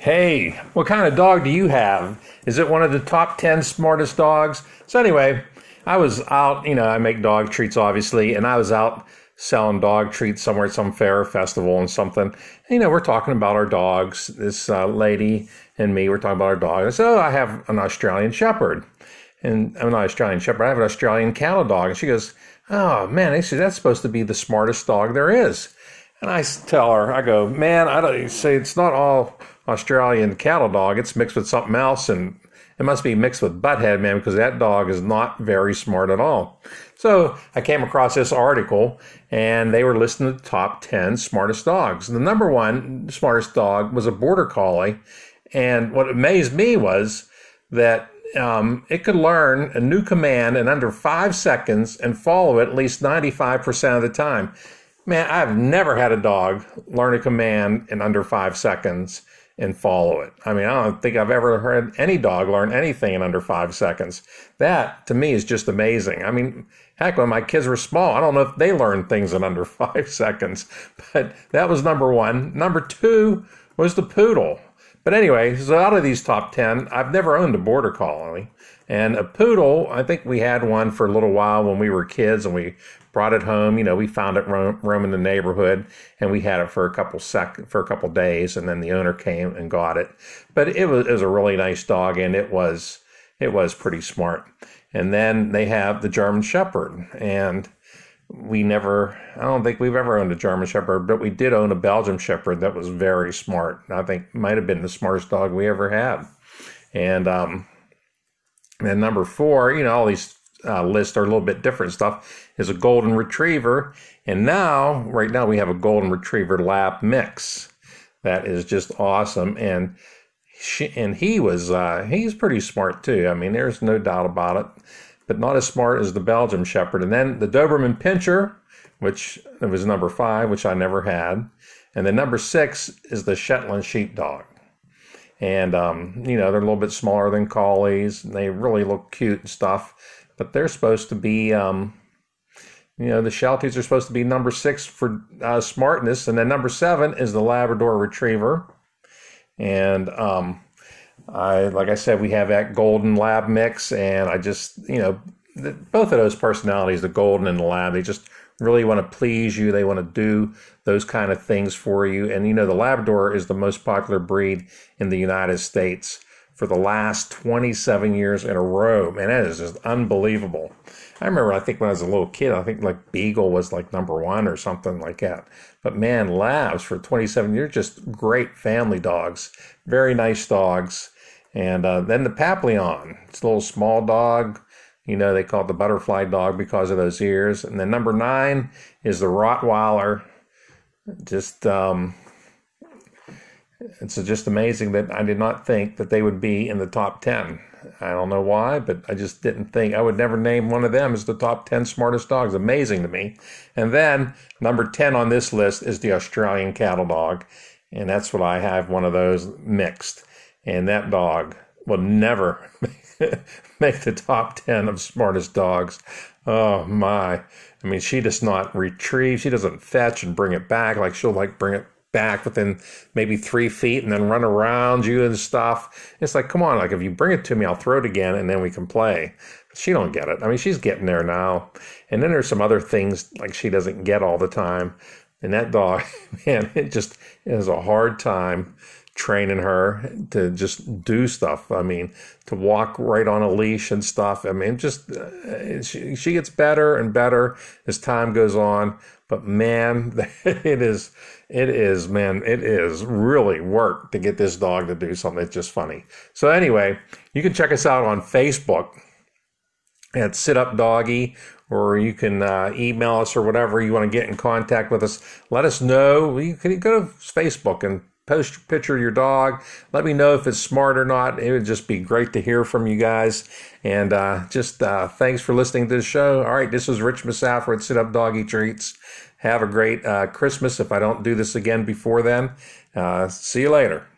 Hey, what kind of dog do you have? Is it one of the top 10 smartest dogs? So, anyway, I was out, you know, I make dog treats obviously, and I was out selling dog treats somewhere at some fair or festival and something. And, you know, we're talking about our dogs. This uh, lady and me, we're talking about our dog. I said, Oh, I have an Australian Shepherd. And I'm not Australian Shepherd, I have an Australian cattle dog. And she goes, Oh, man, that's supposed to be the smartest dog there is. And I tell her, I go, man, I don't say it's not all Australian cattle dog. It's mixed with something else, and it must be mixed with butthead, man, because that dog is not very smart at all. So I came across this article, and they were listing the top 10 smartest dogs. The number one smartest dog was a border collie. And what amazed me was that um, it could learn a new command in under five seconds and follow it at least 95% of the time. Man, I've never had a dog learn a command in under five seconds and follow it. I mean, I don't think I've ever heard any dog learn anything in under five seconds. That to me is just amazing. I mean, heck, when my kids were small, I don't know if they learned things in under five seconds, but that was number one. Number two was the poodle. But anyway, so out of these top 10, I've never owned a border collie. And a poodle, I think we had one for a little while when we were kids and we brought it home. You know, we found it roam, roaming the neighborhood, and we had it for a couple sec for a couple days, and then the owner came and got it. But it was, it was a really nice dog, and it was it was pretty smart. And then they have the German Shepherd, and we never I don't think we've ever owned a German Shepherd, but we did own a Belgian Shepherd that was very smart. I think might have been the smartest dog we ever had. And um, and number four, you know, all these uh, lists are a little bit different stuff, is a golden retriever. And now, right now, we have a golden retriever lab mix. That is just awesome. And she, and he was uh, he's pretty smart too. I mean, there's no doubt about it, but not as smart as the Belgian Shepherd. And then the Doberman Pinscher, which was number five, which I never had, and then number six is the Shetland Sheepdog. And um, you know they're a little bit smaller than collies. And they really look cute and stuff but they're supposed to be, um, you know, the Shelties are supposed to be number six for uh, smartness, and then number seven is the Labrador Retriever, and um, I, like I said, we have that Golden Lab mix, and I just, you know, the, both of those personalities, the Golden and the Lab, they just really want to please you. They want to do those kind of things for you. And you know, the Labrador is the most popular breed in the United States for the last 27 years in a row. Man, that is just unbelievable. I remember, I think when I was a little kid, I think like Beagle was like number one or something like that. But man, Labs for 27 years, just great family dogs, very nice dogs. And uh, then the Papillon, it's a little small dog. You know, they call it the butterfly dog because of those ears. And then number nine is the Rottweiler. Just um, it's just amazing that I did not think that they would be in the top 10. I don't know why, but I just didn't think I would never name one of them as the top 10 smartest dogs. Amazing to me. And then number 10 on this list is the Australian cattle dog. And that's what I have one of those mixed. And that dog will never make the top 10 of smartest dogs. Oh my. I mean, she does not retrieve. She doesn't fetch and bring it back. Like she'll like bring it back within maybe three feet and then run around you and stuff. It's like, come on, like if you bring it to me, I'll throw it again and then we can play. She don't get it. I mean, she's getting there now. And then there's some other things like she doesn't get all the time. And that dog, man, it just it has a hard time training her to just do stuff. I mean, to walk right on a leash and stuff. I mean, just uh, she, she gets better and better as time goes on. But man, it is, it is, man, it is really work to get this dog to do something. It's just funny. So anyway, you can check us out on Facebook at Sit Up Doggy, or you can uh, email us or whatever you want to get in contact with us. Let us know. You can go to Facebook and post a picture of your dog. Let me know if it's smart or not. It would just be great to hear from you guys. And uh, just uh, thanks for listening to the show. All right, this is Rich Masafra at Sit Up Doggy Treats. Have a great uh, Christmas if I don't do this again before then. Uh, see you later.